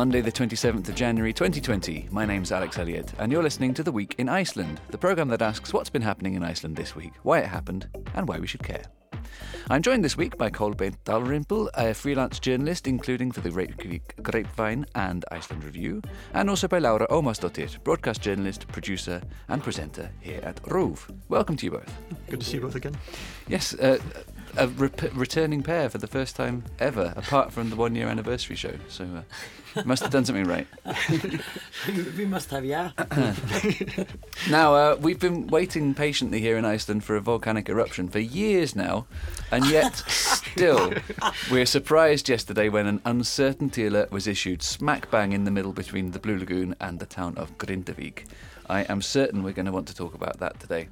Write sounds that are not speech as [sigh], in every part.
Monday, the 27th of January 2020. My name's Alex Elliott, and you're listening to The Week in Iceland, the programme that asks what's been happening in Iceland this week, why it happened, and why we should care. I'm joined this week by Kolbeinn Dalrymple, a freelance journalist, including for the Reykjavik Grapevine and Iceland Review, and also by Lára Ómarsdóttir, broadcast journalist, producer, and presenter here at RÚV. Welcome to you both. Good to see you both again. Yes, uh, a rep- returning pair for the first time ever, apart from the one year anniversary show. So uh, [laughs] must have done something right. [laughs] we must have, yeah. [laughs] now, uh, we've been waiting patiently here in Iceland for a volcanic eruption for years now, and yet still we're surprised yesterday when an uncertainty alert was issued smack bang in the middle between the Blue Lagoon and the town of Grindavik. I am certain we're going to want to talk about that today.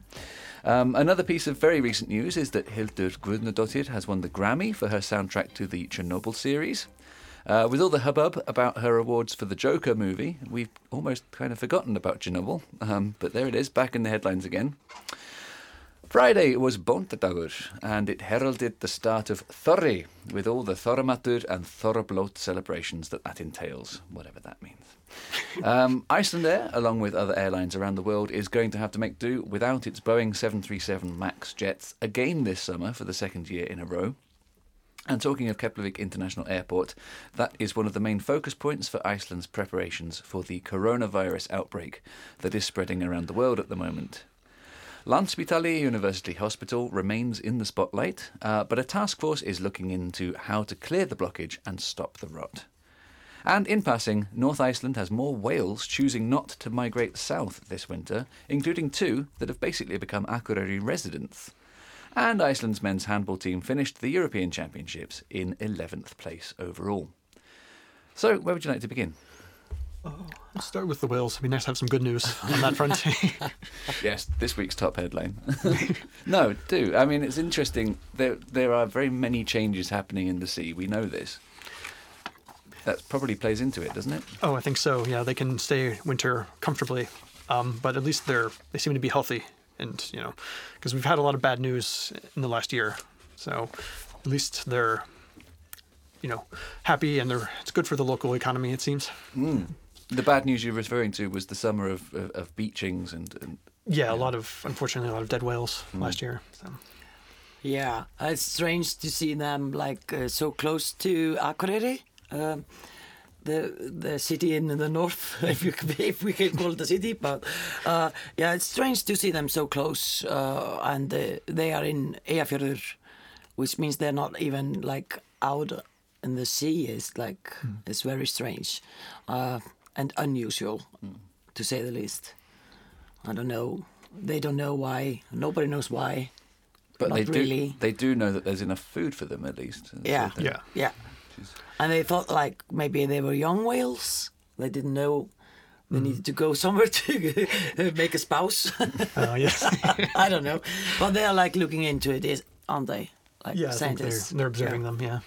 Um, another piece of very recent news is that Hildur Guðnadóttir has won the Grammy for her soundtrack to the Chernobyl series. Uh, with all the hubbub about her awards for the Joker movie, we've almost kind of forgotten about Chernobyl, um, but there it is, back in the headlines again. Friday was Bóndadagur, and it heralded the start of Þorri, with all the Þorramatur and Þorrablót celebrations that that entails, whatever that means. Um, Icelandair, along with other airlines around the world, is going to have to make do without its Boeing 737 MAX jets again this summer for the second year in a row. And talking of Keflavik International Airport, that is one of the main focus points for Iceland's preparations for the coronavirus outbreak that is spreading around the world at the moment. Landspítali University Hospital remains in the spotlight, uh, but a task force is looking into how to clear the blockage and stop the rot. And in passing, North Iceland has more whales choosing not to migrate south this winter, including two that have basically become Akureyri residents. And Iceland's men's handball team finished the European Championships in 11th place overall. So, where would you like to begin? Oh, let's start with the whales. It'd be nice to have some good news on that front. [laughs] [laughs] yes, this week's top headline. [laughs] no, do. I mean, it's interesting. There, there are very many changes happening in the sea. We know this. That probably plays into it, doesn't it? Oh, I think so. Yeah, they can stay winter comfortably, um, but at least they're they seem to be healthy, and you know, because we've had a lot of bad news in the last year. So, at least they're, you know, happy, and they're it's good for the local economy. It seems. Mm. The bad news you're referring to was the summer of of, of beachings and, and yeah, yeah, a lot of unfortunately a lot of dead whales mm. last year. So. Yeah, it's strange to see them like uh, so close to Akureyri. Um, the the city in the north, [laughs] if you if we can call it a city. But uh, yeah, it's strange to see them so close, uh, and uh, they are in Eyjafjörður, which means they're not even like out in the sea. It's like mm. it's very strange uh, and unusual, mm. to say the least. I don't know. They don't know why. Nobody knows why. But not they really. do. They do know that there's enough food for them, at least. Yeah. Yeah. Yeah and they thought like maybe they were young whales. They didn't know they mm. needed to go [laughs] somewhere to make a spouse. [laughs] Oh yes. [laughs] I don't know, but they are like looking into it, is aren't they? Like yeah, scientists. They're, they're, observing yeah. them. Yeah.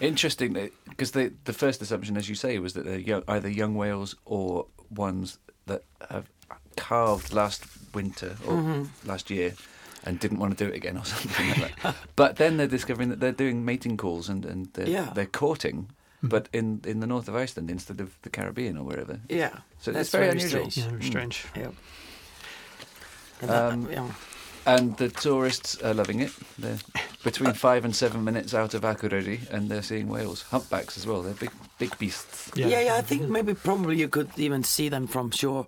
Interesting, because the the first assumption, as you say, was that they're young, either young whales or ones that have calved last winter or mm-hmm. last year and didn't want to do it again or [laughs] something like that. But then they're discovering that they're doing mating calls and, and they're, yeah. they're courting, mm-hmm. but in, in the north of Iceland instead of the Caribbean or wherever. Yeah. So That's it's very, very unusual. Strange. Yeah, very strange. Mm. Yeah. And, um, yeah. and the tourists are loving it. They're between [laughs] five and seven minutes out of Akureyri, and they're seeing whales, humpbacks as well. They're big, big beasts. Yeah, yeah. yeah I think maybe probably you could even see them from shore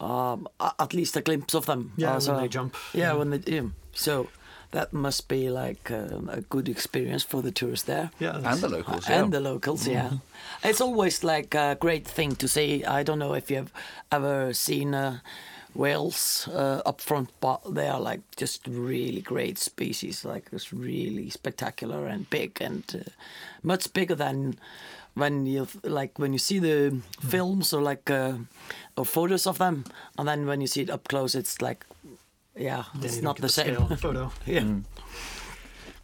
um, at least a glimpse of them. Yeah, so, when they jump. Yeah, yeah. when they yeah. So that must be like um, a good experience for the tourists there. Yeah, and the locals. Yeah. And the locals, yeah. Mm-hmm. It's always like a great thing to see. I don't know if you've ever seen uh, whales uh, up front, but they are like just really great species. Like it's really spectacular and big and uh, much bigger than when you like when you see the films or like uh, or photos of them, and then when you see it up close, it's like, yeah, yeah it's not the, the same [laughs] photo. yeah, mm.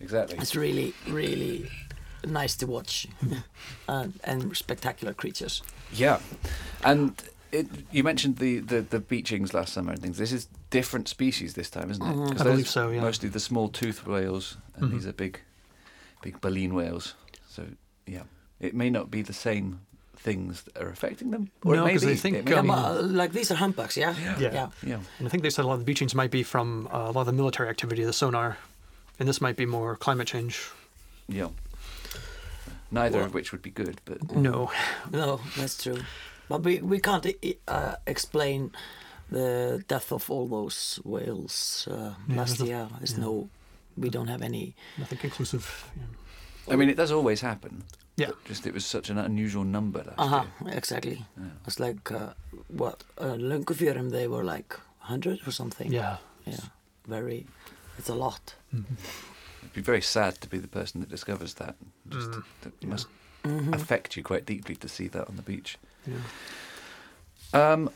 exactly. It's really, really nice to watch, [laughs] uh, and spectacular creatures. Yeah, and it, you mentioned the, the, the beachings last summer and things. This is different species this time, isn't it? Mm-hmm. I believe so. Yeah. Mostly the small toothed whales, and mm-hmm. these are big, big baleen whales. So yeah. It may not be the same things that are affecting them. Or No, it may 'cause be. I think, it may Yeah, be. um, uh, like these are humpbacks, yeah? Yeah. Yeah. yeah. And I think they said a lot of the beachings might be from uh, a lot of the military activity, the sonar, and this might be more climate change. Yeah. Neither Well- of which would be good, but No, No, that's true. But we, we can't uh, explain the death of all those whales uh, Yeah, last year. There's yeah. no, we don't have any. nothing conclusive. Yeah. I mean, it does always happen. Yeah. Just it was such an unusual number last Uh huh. year. Exactly. Yeah. It's like uh, what uh, Löngufjörðum, they were like hundred or something. Yeah. Yeah. Very. It's a lot. It'd be very sad to be the person that discovers that. Just Mm. that must Mhm. affect you quite deeply to see that on the beach. Yeah. Um,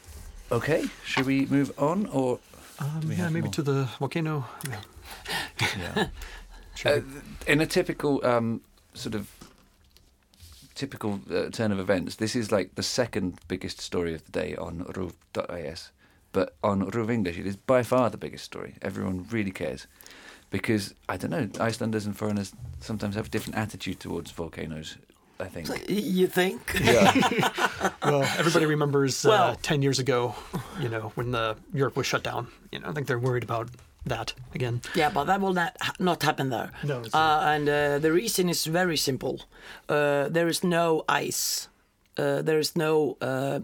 okay, should we move on or? Um, yeah, maybe more? to the volcano. Yeah. Yeah. [laughs] Uh, in a typical um, sort of typical uh, turn of events, this is like the second biggest story of the day on ruv.is. But on Ruv English, it is by far the biggest story. Everyone really cares. Because, I don't know, Icelanders and foreigners sometimes have a different attitude towards volcanoes, I think. You think? Yeah. [laughs] well, everybody remembers uh, 10 years ago, you know, when the Europe was shut down. You know, I think they're worried about that again. Yeah, but that will not ha- not happen there. No, it's uh, and uh, the reason is very simple. Uh, there is no ice. Uh, there is no uh,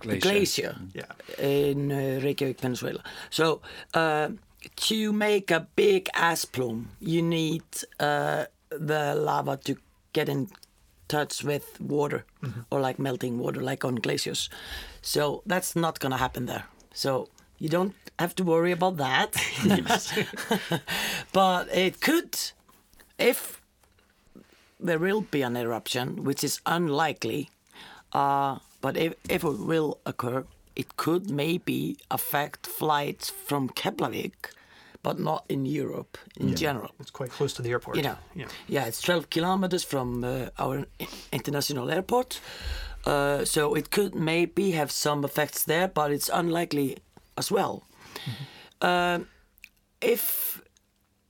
Glacier. glacier, Yeah. in uh, Reykjanes peninsula. So uh, to make a big ash plume, you need uh, the lava to get in touch with water or like melting water, like on glaciers. So that's not going to happen there. So you don't have to worry about that. [laughs] but it could, if there will be an eruption, which is unlikely, uh, but if, if it will occur, it could maybe affect flights from Keflavik, but not in Europe in general. It's quite close to the airport. You know, Yeah. yeah, it's 12 kilometers from uh, our international airport. Uh, so it could maybe have some effects there, but it's unlikely as well. Um if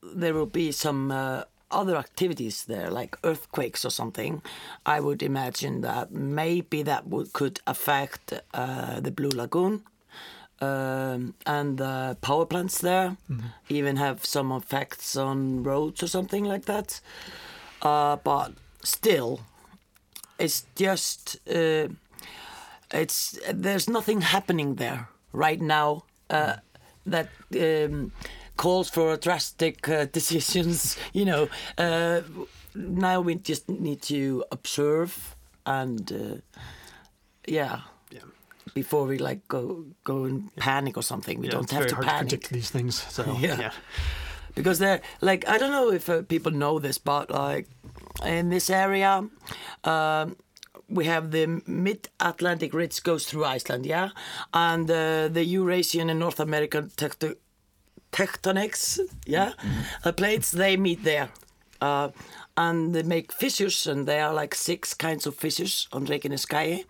there will be some uh, other activities there, like earthquakes or something, I would imagine that maybe that would, could affect uh, the Blue Lagoon um, and the power plants there, even have some effects on roads or something like that. Uh, but still, it's just uh, it's there's nothing happening there right now uh, that um, calls for drastic uh, [laughs] decisions. You know, uh, now we just need to observe and uh, yeah. Yeah. Before we like go go and panic or something, we Yeah, don't have to panic to predict these things. So, [laughs] Yeah. yeah. because they're like I don't know if uh, people know this, but like in this area, um, we have the mid-Atlantic ridge goes through Iceland, yeah, and uh, the Eurasian and North American tecto- tectonics, yeah, uh, plates they meet there. Uh, and they make fissures, and there are like six kinds of fissures on Reykjaneskai.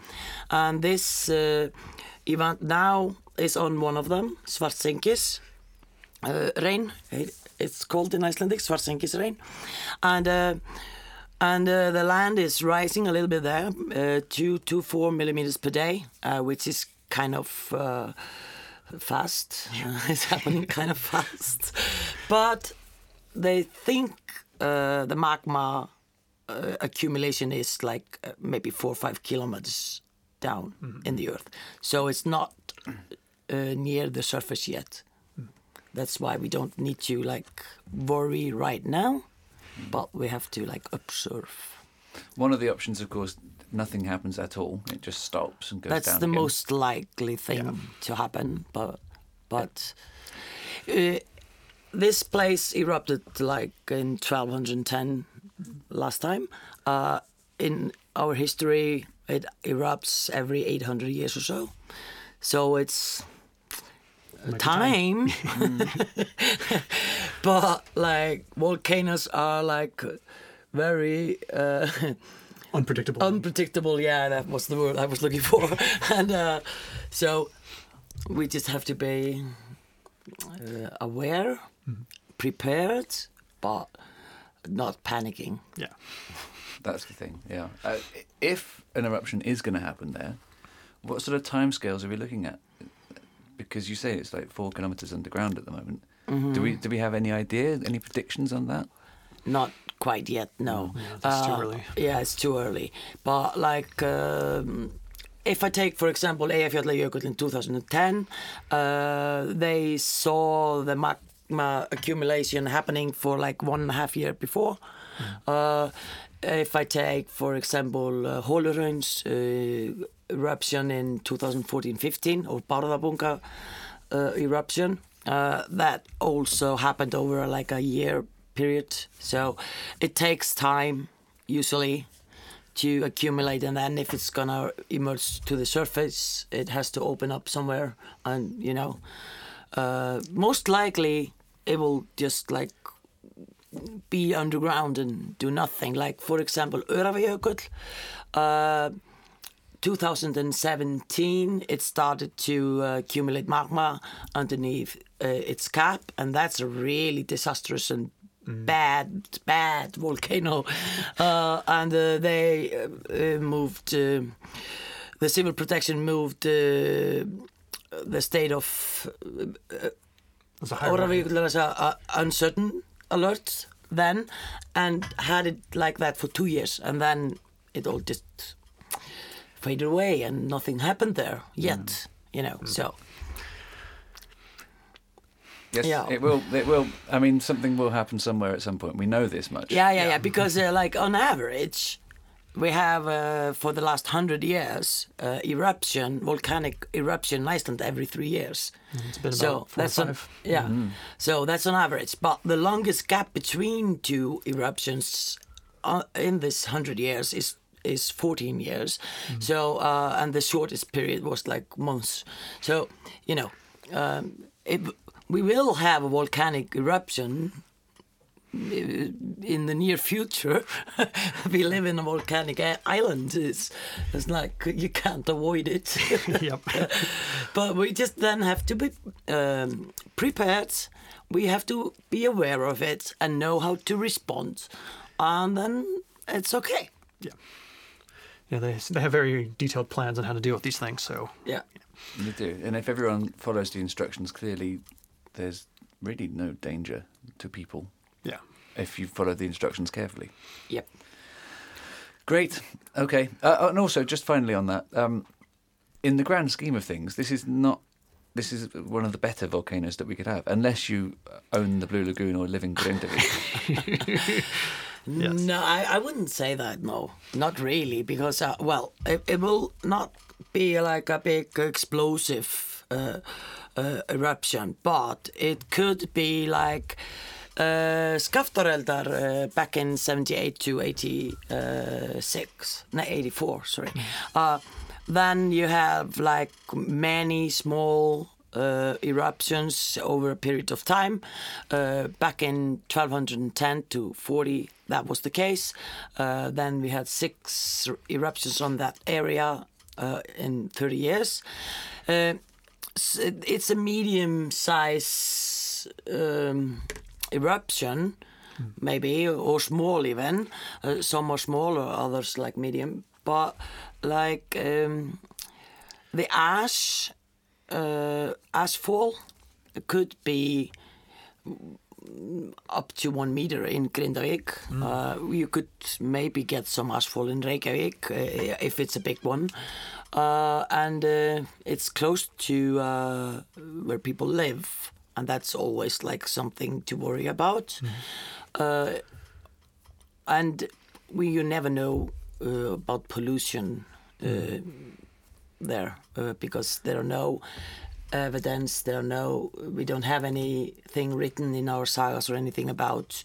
And this uh, event now is on one of them, Svartsenkis, uh, rain. It- It's called in Icelandic Svartsenkis rain, and uh, and uh, the land is rising a little bit there, uh, two to four millimeters per day, uh, which is kind of uh, fast. [laughs] it's happening [laughs] kind of fast, but they think uh, the magma uh, accumulation is like uh, maybe four or five kilometers down in the earth, so it's not uh, near the surface yet. That's why we don't need to like worry right now, but we have to like observe. One of the options, of course, nothing happens at all. It just stops and goes That's down the again. most likely thing to happen. But but uh, this place erupted like in 1210 last time. Uh, in our history, it erupts every 800 years or so. So it's time. [laughs] [laughs] but like volcanoes are like very uh, [laughs] Unpredictable. unpredictable. Yeah, that was the word I was looking for. [laughs] and uh, so we just have to be uh, aware, prepared, but not panicking. Yeah. [laughs] That's the thing. Yeah. Uh, if an eruption is going to happen there, what sort of timescales are we looking at? Because you say it's like four kilometers underground at the moment. Do we do we have any idea? Any predictions on that? Not quite yet, no. Yeah, too Uh, early. Yeah, it's too early. But like, um, if I take, for example, Eyjafjallajökull in 2010, uh, they saw the magma accumulation happening for like one and a half year before. Uh, if I take, for example, uh, Holuhraun's uh, eruption in 2014-15 or Bárðarbunga uh, eruption, uh, that also happened over like a year period. So it takes time usually to accumulate, and then if it's gonna emerge to the surface, it has to open up somewhere, and you know, uh, most likely it will just like be underground and do nothing. Like for example, uh, 2017, it started to uh, accumulate magma underneath uh, its cap, and that's a really disastrous and bad, bad volcano. Uh, and uh, they uh, uh, moved, uh, the civil protection moved uh, the state of There's a high rank. Öræfajökull as a, a uncertain alert then, and had it like that for two years, and then it all just faded away, and nothing happened there yet. You know, so Yes, Yeah. it will. It will. I mean, something will happen somewhere at some point. We know this much. yeah, yeah, yeah. Because uh, [laughs] like on average, we have uh, for the last hundred years uh, eruption, volcanic eruption in Iceland every three years. It's been so about four or that's on, five. yeah. So that's on average. But the longest gap between two eruptions uh, in this hundred years is is 14 years. So uh, and the shortest period was like months. So you know, um, it, we will have a volcanic eruption. uh, In the near future, [laughs] we live in a volcanic island. It's, it's like you can't avoid it. [laughs] yep. [laughs] but we just then have to be um, prepared. We have to be aware of it and know how to respond, and then it's okay. Yeah. Yeah, they, they have very detailed plans on how to deal with these things. So Yeah, You do. And if everyone follows the instructions clearly, there's really no danger to people yeah, if you follow the instructions carefully. yep. Great. Okay. Uh, and also, just finally on that, um, in the grand scheme of things, this is not. This is one of the better volcanoes that we could have, unless you own the Blue Lagoon or live in Grindavik. [laughs] [laughs] Yes. No, I, I wouldn't say that. No, not really, because uh, well, it, it will not be like a big explosive uh, uh, eruption, but it could be like uh, Skaftareldar uh, back in 78 to 86, no, 84, sorry. Uh, then you have like many small uh, eruptions over a period of time. Uh, back in 1210 to 40, that was the case. Uh, then we had six eruptions on that area uh, in 30 years. Uh, it's a medium size um, eruption, maybe, or small even. Uh, some are smaller, others like medium. But like um, the ash, uh, ashfall could be up to one meter in Grindavik. Uh, you could maybe get some ashfall in Reykjavik uh, if it's a big one. Uh, and uh, it's close to uh, where people live, and that's always like something to worry about. Uh, and we you never know uh, about pollution uh, there uh, because there are no evidence there are no we don't have anything written in our sagas or anything about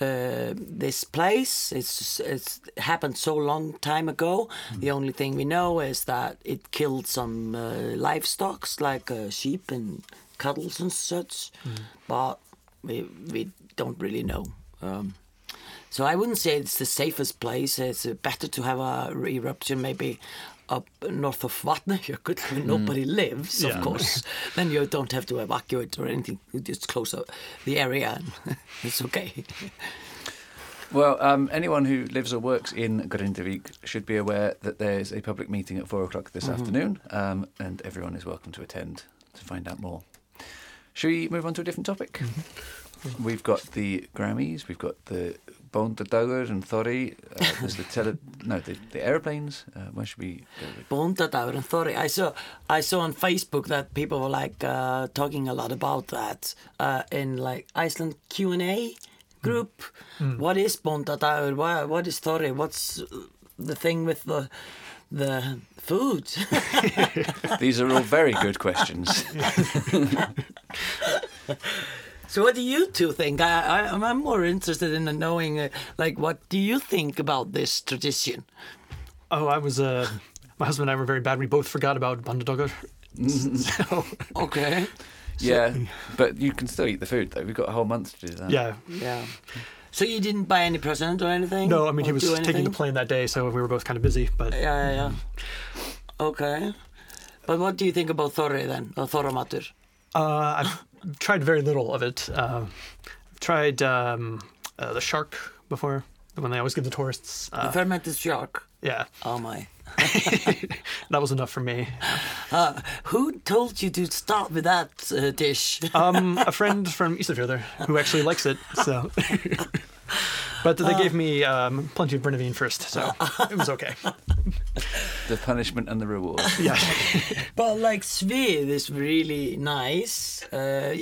uh, this place. It's it's happened so long time ago. The only thing we know is that it killed some uh, livestock like uh, sheep and cattle and such. But we we don't really know. Um, so I wouldn't say it's the safest place. It's uh, better to have a eruption maybe up north of Vatnajökull where nobody lives, Yeah. of course. [laughs] then you don't have to evacuate or anything. You just close up the area and [laughs] it's okay. Well, um, anyone who lives or works in Grindavik should be aware that there's a public meeting at four o'clock this afternoon, um, and everyone is welcome to attend to find out more. Should we move on to a different topic? We've got the Grammys, we've got the Bóndadagur and Þorri, uh, there's the tele, [laughs] no, the, the aeroplanes. Uh, where should we go with? Bondadagur and Þorri. I saw I saw on Facebook that people were like uh, talking a lot about that uh, in like Iceland Q and A group. What is Bondadagur? Why, what is Þorri? What's the thing with the the food? [laughs] These are all very good questions. [laughs] so what do you two think? I, I I'm more interested in knowing uh, like what do you think about this tradition? Oh, I was. Uh, my husband and I were very bad. We both forgot about Bóndadagur. [laughs] so Okay. yeah, but you can still eat the food, though. We've got a whole month to do that. yeah. Yeah. So you didn't buy any present or anything? No, I mean he was taking the plane that day, so we were both kind of busy. But Yeah, yeah, yeah. Okay. But what do you think about Thorri then, or Þorramatur? uh, I've tried very little of it. Uh, I've tried um, uh, the shark before, the one they always give the tourists. The Uh, fermented shark. yeah, Oh my. [laughs] [laughs] that was enough for me. Uh, who told you to start with that uh, dish? Um, a [laughs] friend from East of Isafjordur who actually likes it, so. But they gave me um, plenty of Brennivin first, so [laughs] it was okay. The punishment and the reward. Yeah. [laughs] but like Svið is really nice. Uh,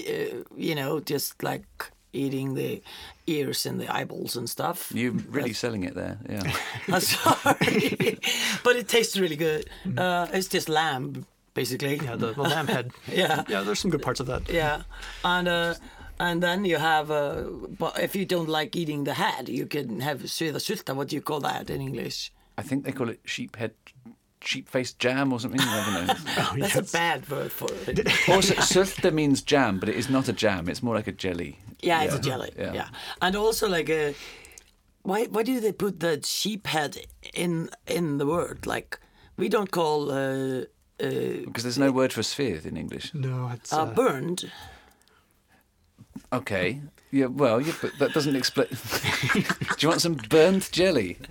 you know, just like eating the ears and the eyeballs and stuff. You're really selling it there. Yeah. [laughs] I'm sorry, but it tastes really good. Uh, it's just lamb, basically. Yeah, the, the lamb head. Yeah. Yeah, there's some good parts of that. Yeah, and uh, and then you have. Uh, but if you don't like eating the head, you can have sviðasulta. What do you call that in English? I think they call it sheep head, sheep faced jam or something. I don't know. [laughs] Oh, That's yes. a bad word for it. [laughs] also, sulta means jam, but it is not a jam. It's more like a jelly. Yeah, it's a jelly. Yeah. Yeah. and also like a. Why why do they put the sheep head in in the word? Like we don't call uh, uh, Because there's no word for svið in English. No, it's. uh, Uh, burned. Okay. Yeah, well, yeah, but that doesn't explain. [laughs] Do you want some burnt jelly? [laughs]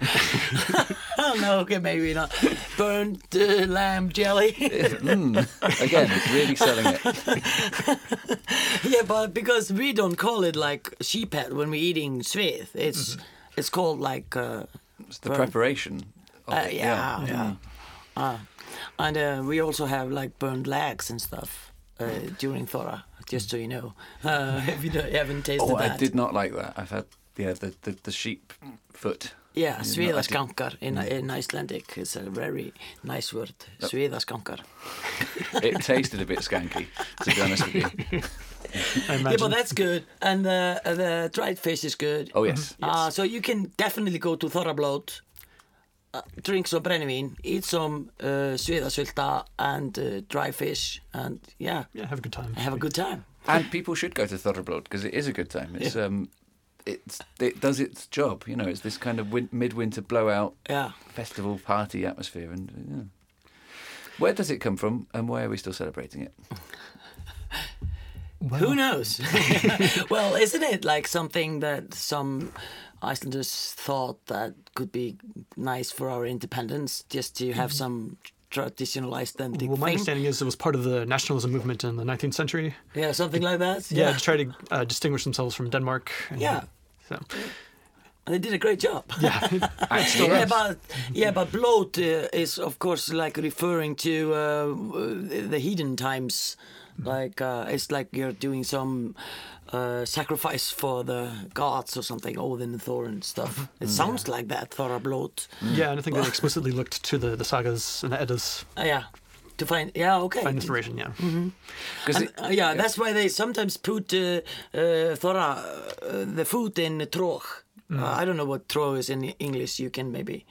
Oh no, okay, maybe not. Burnt uh, lamb jelly. [laughs] Mm. Again, really selling it. yeah, but because we don't call it like sheep head when we're eating svið, it's Mm-hmm. it's called like uh, It's the Burnt. preparation. of uh, it, yeah, yeah. Uh, and uh, we also have like burned legs and stuff uh, during Þorri, just so you know. [laughs] Uh, if you, haven't tasted Oh, that. I did not like that. I've had yeah the the, the sheep foot. Yeah, sviðaskankar in, in Icelandic. It's a very nice word. Sviðaskankar. [laughs] It tasted a bit skanky, to be honest with you. [laughs] I Yeah, but that's good. And the, the dried fish is good. Oh yes. Uh, so you can definitely go to Þorrablót, uh, drink some brennivin, eat some uh, sviðasulta and uh, dry fish, and yeah, yeah, have a good time. have a good time. And people should go to Þorrablót because it is a good time. It's um, it's it does its job. You know, it's this kind of win- midwinter blowout Yeah. festival party atmosphere, and yeah. where does it come from, and why are we still celebrating it? Who knows? [laughs] well, isn't it like something that some Icelanders thought that could be nice for our independence, just to have some traditional Icelandic Well, my thing? understanding is it was part of the nationalism movement in the 19th century. Yeah, something like that. Yeah, to try to uh, distinguish themselves from Denmark. and- Yeah. So, And they did a great job. [laughs] yeah. [laughs] Yeah, but yeah, but bloat uh, is of course like referring to uh, the heathen times. Like uh, it's like you're doing some uh, sacrifice for the gods or something, Odin Thor and stuff. It sounds like that, Þorrablót. yeah, and I think they [laughs] explicitly looked to the, the sagas and the Eddas Uh, yeah, to find yeah okay. find inspiration. Yeah. because And, uh, yeah, that's why they sometimes put uh, uh, Thora uh, the food in trog. Uh, I don't know what trog is in English. You can maybe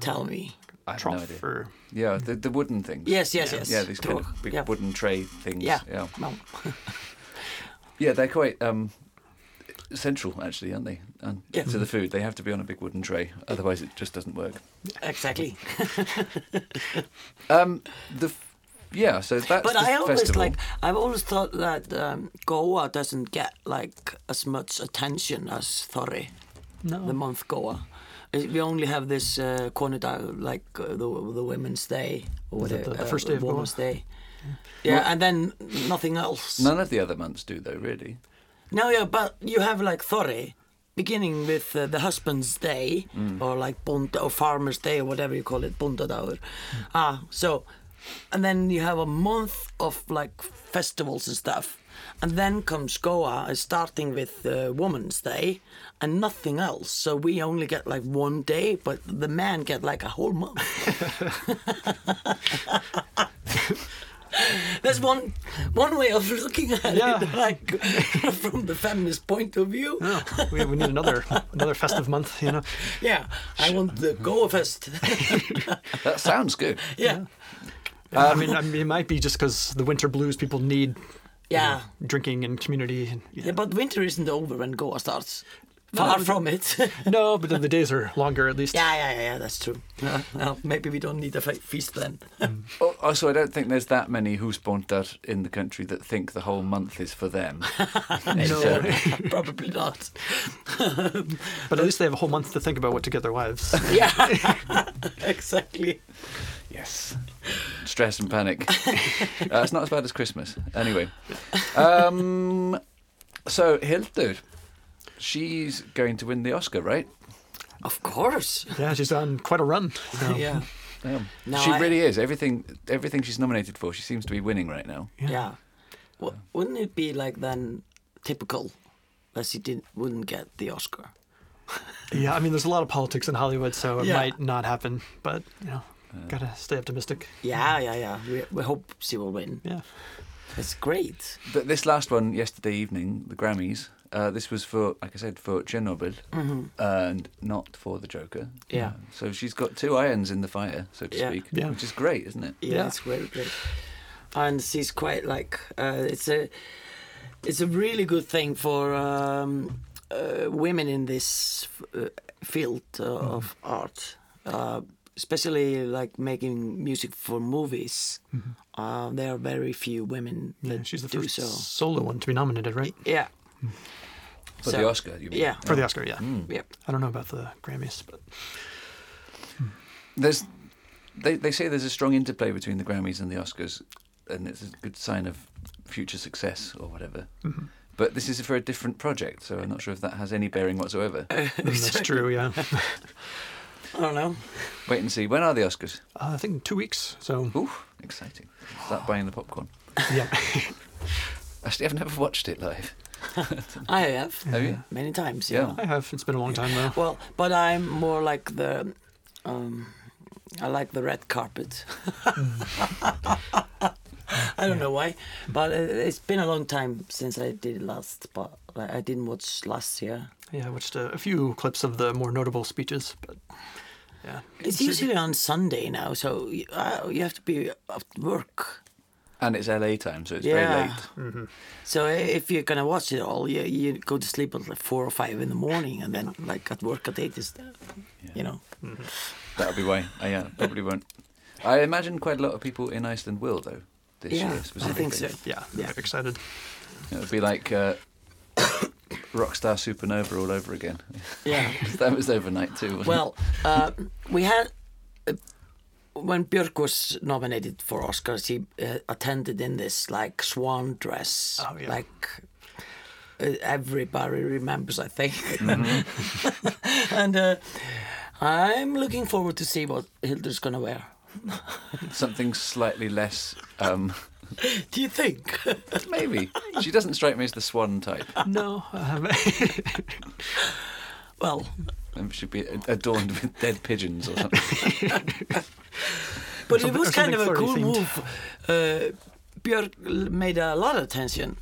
tell me. I have no Trough idea. or Yeah, the the wooden things. Yes, yes, yes. Yeah, these kind of big yeah. wooden tray things. Yeah. yeah, Well, [laughs] Yeah, they're quite um, central actually, aren't they? And Yeah. To the food, they have to be on a big wooden tray, otherwise it just doesn't work. exactly. [laughs] Um, the f- yeah, so that's But the I always festival. like. I've always thought that um, Góa doesn't get like as much attention as Thorri. No. the month Góa. Uh, We only have this uh, Konudag, like uh, the the Women's Day or whatever, the first day of Góa? Women's Day. Yeah, and then nothing else. None of the other months do, though, really. No, yeah, but you have like Þorri, beginning with uh, the husband's day, Mm. or like Bond or Farmer's Day, or whatever you call it, Bondadagur. Ah, so, and then you have a month of like festivals and stuff, and then comes Góa, starting with uh, Woman's Day, and nothing else. So we only get like one day, but the men get like a whole month. [laughs] That's one one way of looking at Yeah. it, [laughs] like from the feminist point of view. No, we, we need another another festive month, you know. Yeah, I want the Góa Fest. [laughs] That sounds good. yeah, I mean, I mean, it might be just because the winter blues people need yeah, drinking and community. And, yeah. But winter isn't over when Góa starts. Far from it. [laughs] No, but then the days are longer at least. yeah, yeah, yeah. That's true. Uh, well, maybe we don't need a fe- feast then. [laughs] Oh, Also, I don't think there's that many husbondar in the country that think the whole month is for them. [laughs] no, probably not. But at least they have a whole month to think about what to get their wives. Yeah, exactly. Yes. Stress and panic. [laughs] uh, it's not as bad as Christmas. Anyway. Um, so, Hildur, she's going to win the Oscar, right? Of course. yeah, she's on quite a run. now. Yeah, Yeah. No, she I- really is. Everything everything she's nominated for, she seems to be winning right now. yeah. Well, wouldn't it be like then typical that she didn't wouldn't get the Oscar? Yeah, I mean, there's a lot of politics in Hollywood, so it Yeah. might not happen. But you know, gotta stay optimistic. Yeah, yeah, yeah. We, we hope she will win. Yeah, It's great. But this last one yesterday evening, the Grammys, uh, this was for, like I said, for Chernobyl and not for the Joker. Yeah. Uh, so she's got two irons in the fire, so to Yeah. speak, Yeah. which is great, isn't it? Yeah, Yeah. it's very great. And she's quite like uh, it's a it's a really good thing for um, uh, women in this uh, field uh, of art, uh, especially like making music for movies. Uh, there are very few women yeah. that She's the do first so. solo one to be nominated, right? Yeah. For So- the Oscar, you mean? Yeah. For the Oscar, yeah. Yep. I don't know about the Grammys, but There's, they, they say there's a strong interplay between the Grammys and the Oscars, and it's a good sign of future success or whatever. Mm-hmm. But this is for a different project, so I'm not sure if that has any bearing whatsoever. [laughs] mm, that's true. Yeah, [laughs] I don't know. Wait and see. When are the Oscars? uh, I think two weeks. So Ooh, exciting. Start buying the popcorn. [laughs] yeah, [laughs] Actually, I've never watched it live. [laughs] I have Have you? many times. Yeah. I have. It's been a long time though. Well, but I'm more like the. Um, I like the red carpet. I don't know why, but it- it's been a long time since I did it last. But I I didn't watch last year. Yeah, I watched a, a few clips of the more notable speeches, but yeah, It's usually on Sunday now, so you, uh, you have to be at work. And it's LA time, so it's Yeah. very late. Mm-hmm. So uh, if you're gonna watch it all, you you go to sleep at like four or five in the morning, and then like at work at eight is, uh, you know. Mm-hmm. That'll be why. I yeah, probably won't. I imagine quite a lot of people in Iceland will, though, this Yeah, year I specifically. think so. yeah, Yeah. very excited. It'll be like uh, Rockstar Supernova all over again. Yeah. [laughs] that was overnight too. wasn't it? Well, uh, we had uh, when Björk was nominated for Oscars, he uh, attended in this like swan dress, Oh, yeah. like uh, everybody remembers, I think. Mm-hmm. [laughs] and uh, I'm looking forward to see what Hildur's gonna wear. something slightly less. Um, Do you think? maybe she doesn't strike me as the swan type. No, um, well, Um, should be adorned with dead pigeons or something. but it something- was kind of a cool flirty move. Uh, Björk made a lot of attention,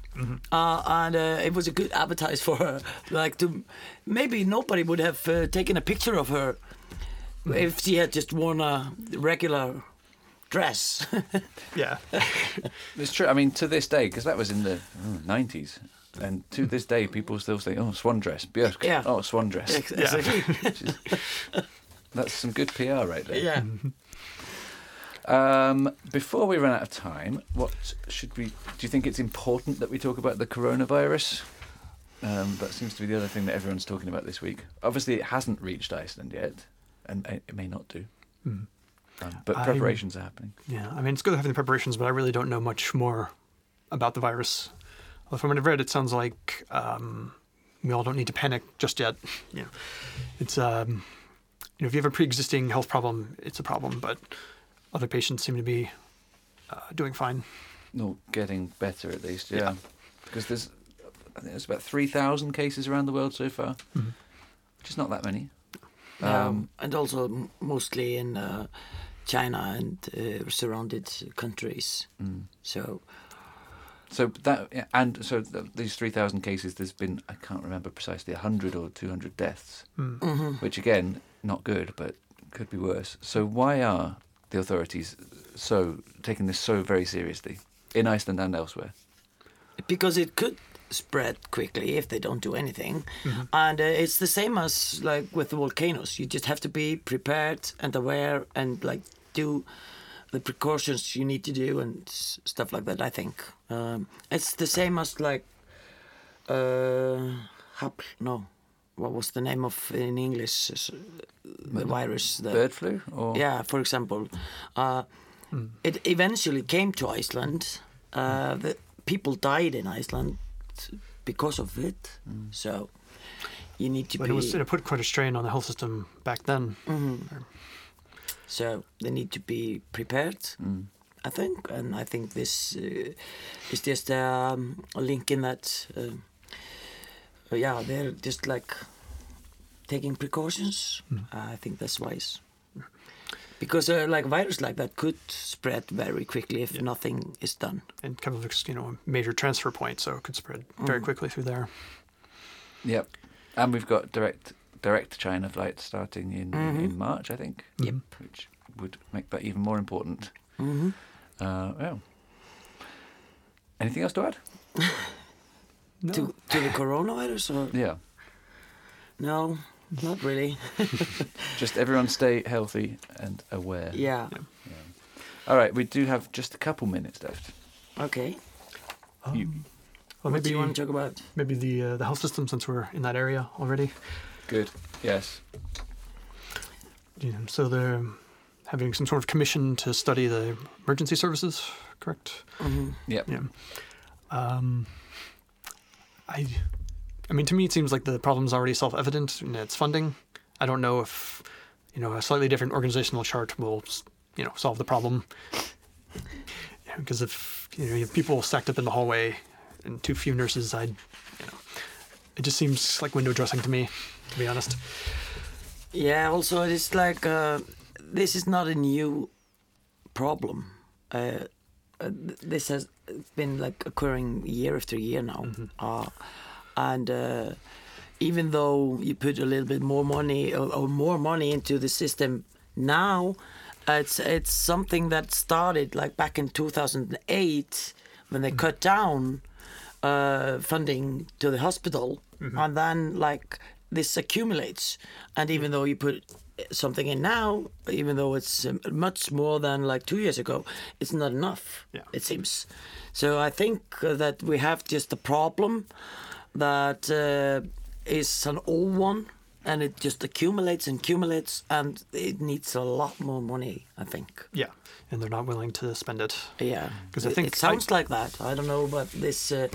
uh, and uh, it was a good advertise for her. Like to maybe nobody would have uh, taken a picture of her if she had just worn a regular dress. [laughs] yeah, It's true. I mean, to this day, because that was in the oh, nineties, and to this day, people still say, "Oh, swan dress, Björk." Yeah. Oh, swan dress. exactly. [laughs] That's some good PR right there. yeah. Um, before we run out of time, what should we? Do you think it's important that we talk about the coronavirus? Um, that seems to be the other thing that everyone's talking about this week. Obviously, it hasn't reached Iceland yet, and it it may not do. Mhm. Um, but I'm- preparations are happening. Yeah, I mean, it's good having the preparations, but I really don't know much more about the virus. Although from what I've read, it sounds like um, we all don't need to panic just yet. [laughs] You know, it's um, you know, if you have a pre-existing health problem, it's a problem, but other patients seem to be uh, doing fine. No, getting better at least. Yeah, Yeah. because there's, I think there's about three thousand cases around the world so far, Mhm. which is not that many. Um, and also m- mostly in uh, China and uh, surrounded countries. mm. So So that and so these three thousand cases, there's been I can't remember precisely hundred or two hundred deaths, Mm. mhm. which again not good, but could be worse. So why are the authorities so taking this so very seriously in Iceland and elsewhere? because it could spread quickly if they don't do anything, Mm-hmm. and uh, it's the same as like with the volcanoes. You just have to be prepared and aware and like do the precautions you need to do and stuff like that. I think um, it's the same as like uh, Hapl. No, what was the name of in English? The virus. The, Bird flu or yeah, for example, uh, it eventually came to Iceland. Uh, the people died in Iceland because of it. So you need to But be. it was it put quite a strain on the health system back then. So they need to be prepared. Mm. I think, and I think this uh, is just um, a link in that. Uh, uh, yeah, they're just like taking precautions. I think that's wise. Because uh, like virus like that could spread very quickly if nothing is done. And Keflavik's, you know, a major transfer point, so it could spread very quickly through there. Yep. And we've got direct direct China flights starting in in March, I think. Yep. Which would make that even more important. hmm Uh, yeah. Anything else to add? [laughs] No. To to the coronavirus or Yeah. no, not really. [laughs] Just everyone stay healthy and aware. yeah. All right, we do have just a couple minutes left. Okay. You, Well, what maybe do you want to talk about? maybe the uh, the health system, since we're in that area already. Good. Yes. You know, so they're having some sort of commission to study the emergency services, correct? hmm Yep. Yeah. Um, I, I mean, to me, it seems like the problem's already self-evident in its funding. I don't know if, you know, a slightly different organizational chart will, you know, solve the problem. Because if you know you have people stacked up in the hallway and too few nurses, I, you know, it just seems like window dressing to me, to be honest. Yeah. Also, it's like uh, this is not a new problem. Uh, uh, this has been like occurring year after year now, uh, and uh, even though you put a little bit more money or, or more money into the system now, it's it's something that started like back in 2008 when they cut down uh, funding to the hospital, and then like this accumulates, and even though you put something in now, even though it's um, much more than like two years ago, it's not enough. Yeah. It seems. So I think uh, that we have just a problem that uh, is an old one, and it just accumulates and accumulates, and it needs a lot more money. I think. Yeah, and they're not willing to spend it. yeah because I think it sounds like that. I don't know but this uh,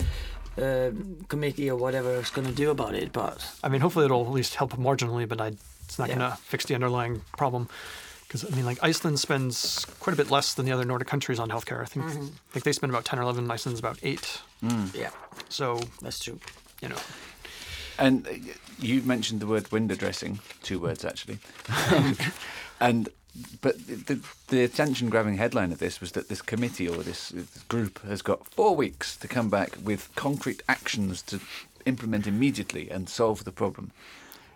uh, committee or whatever is going to do about it, but I mean, hopefully it'll at least help marginally, but I, it's not Yeah. going to fix the underlying problem. Because I mean, like Iceland spends quite a bit less than the other Nordic countries on healthcare. I think, Mm-hmm. I think they spend about ten or eleven. Iceland's about eight. yeah, So that's true. you know, And uh, you mentioned the word window dressing, two words actually. [laughs] and but the, the attention grabbing headline of this was that this committee or this, this group has got four weeks to come back with concrete actions to implement immediately and solve the problem.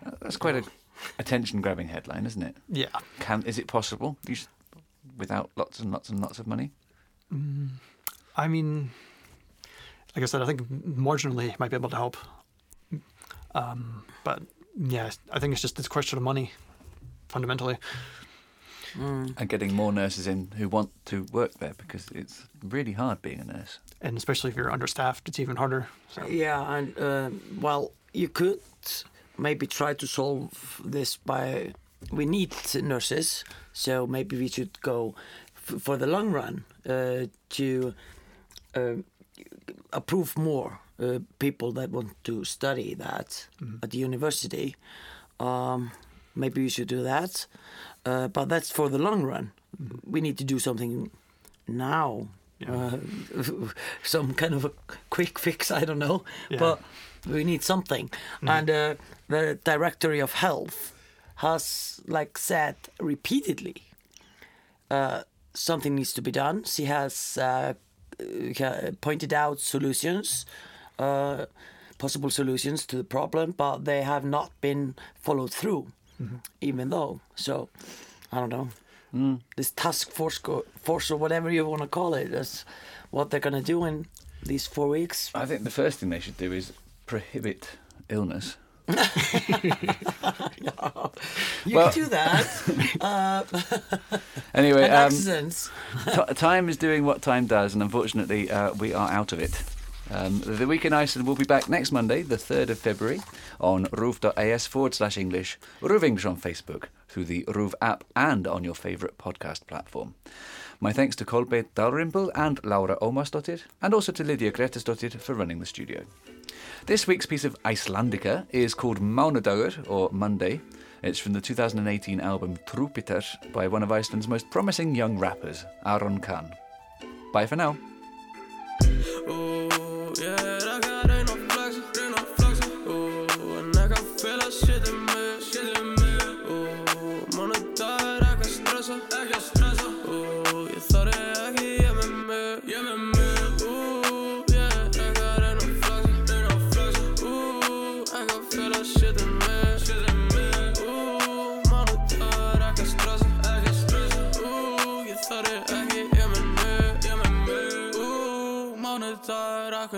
Uh, That's quite a attention grabbing headline, isn't it? yeah, Can is it possible you s- without lots and lots and lots of money? I mean, like I said, I think marginally might be able to help. Um, but yeah, I think it's just this question of money, fundamentally. And getting more nurses in who want to work there because it's really hard being a nurse. And especially if you're understaffed, it's even harder. So Yeah, and uh, well, you could maybe try to solve this by we need nurses, so maybe we should go f- for the long run uh, to uh, approve more uh, people that want to study that at the university. Um, maybe we should do that, uh, but that's for the long run. We need to do something now. Uh, [laughs] some kind of a quick fix, I don't know, Yeah. but we need something. And uh, the Directory of Health has like said repeatedly uh, something needs to be done. She has uh, uh, pointed out solutions, uh, possible solutions to the problem, but they have not been followed through, even though. So, I don't know. This task force, force or whatever you want to call it, is what they're gonna do in these four weeks. I think the first thing they should do is prohibit illness. [laughs] You Well- can do that. [laughs] uh, [laughs] Anyway, um, t- time is doing what time does, and unfortunately, uh, we are out of it. Um, the Week in Iceland will be back next Monday, the 3rd of February, on ruv.is forward slash English, RÚV English on Facebook, through the RÚV app, and on your favourite podcast platform. My thanks to Kolbeinn Dalrymple and Lára Ómarsdóttir, and also to Lydía Grétarsdóttir for running the studio. This week's piece of Icelandica is called Mánudagur, or Monday. It's from the 2018 album Trúpíter by one of Iceland's most promising young rappers, Aron Can. Bye for now.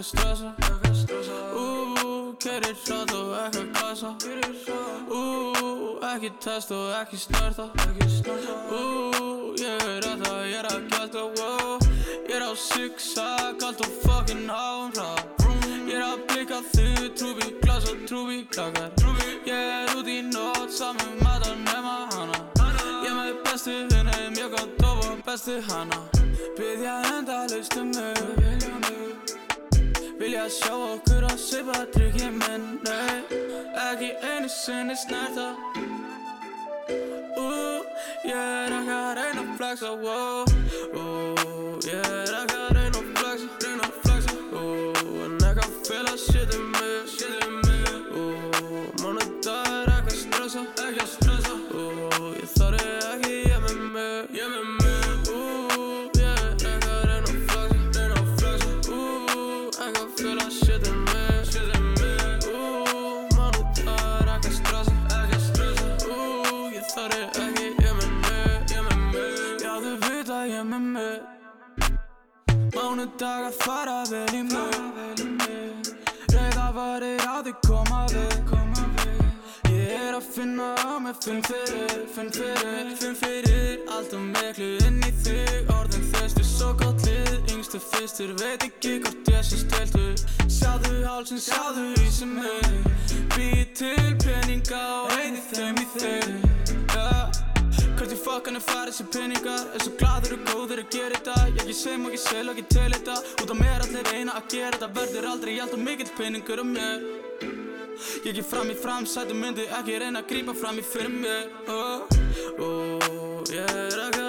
Mánudagur ekki að stressa, að Ooh, keirir hratt og ekki að gasa Ooh, ekki testa og ekki snerta, Ooh, ég er að það, ég er að gælta, wow. Ég er á zigzag, allt og fucking háum hrað Ég er að blika þig, trúbi, glasa, trúbi, klakar Ég er út í nótt, saman matar nema hana Ég með bestu hinnum, ég gott dofa bestu hana Byðja endalaust um mig, vilja mig Vilja sjá okkur að svipa tryggi minn, nei Ekki einu sinni snerta Ú, ég er ekki að reyna að flexa, wow Ú, Mánudagar fara vel í mig Reyða varir á því koma við. Ég er að finna á mig Finn fyrir, finn fyrir, finn fyrir. Allt og miklu inn í þig Orðin þaustu svo gott lið. Yngstu fyrstur veit ekki hvort ég sé steltu Sjáðu hálsin, sjáðu í sem mig Býð til peninga og eyði þeim í þig fuckan er farið sem peningar En svo gladur og góður að gera þetta. Ég ekki sem og ekki sel og ekki tel þetta. Út af mér allir eina að gera þetta. Verður aldrei hjálp og mikill peningur um mér. Ég ekki fram í framsætu myndi Ekki reyna að grípa fram í fyrir mér. Oh, oh, Ég er ekki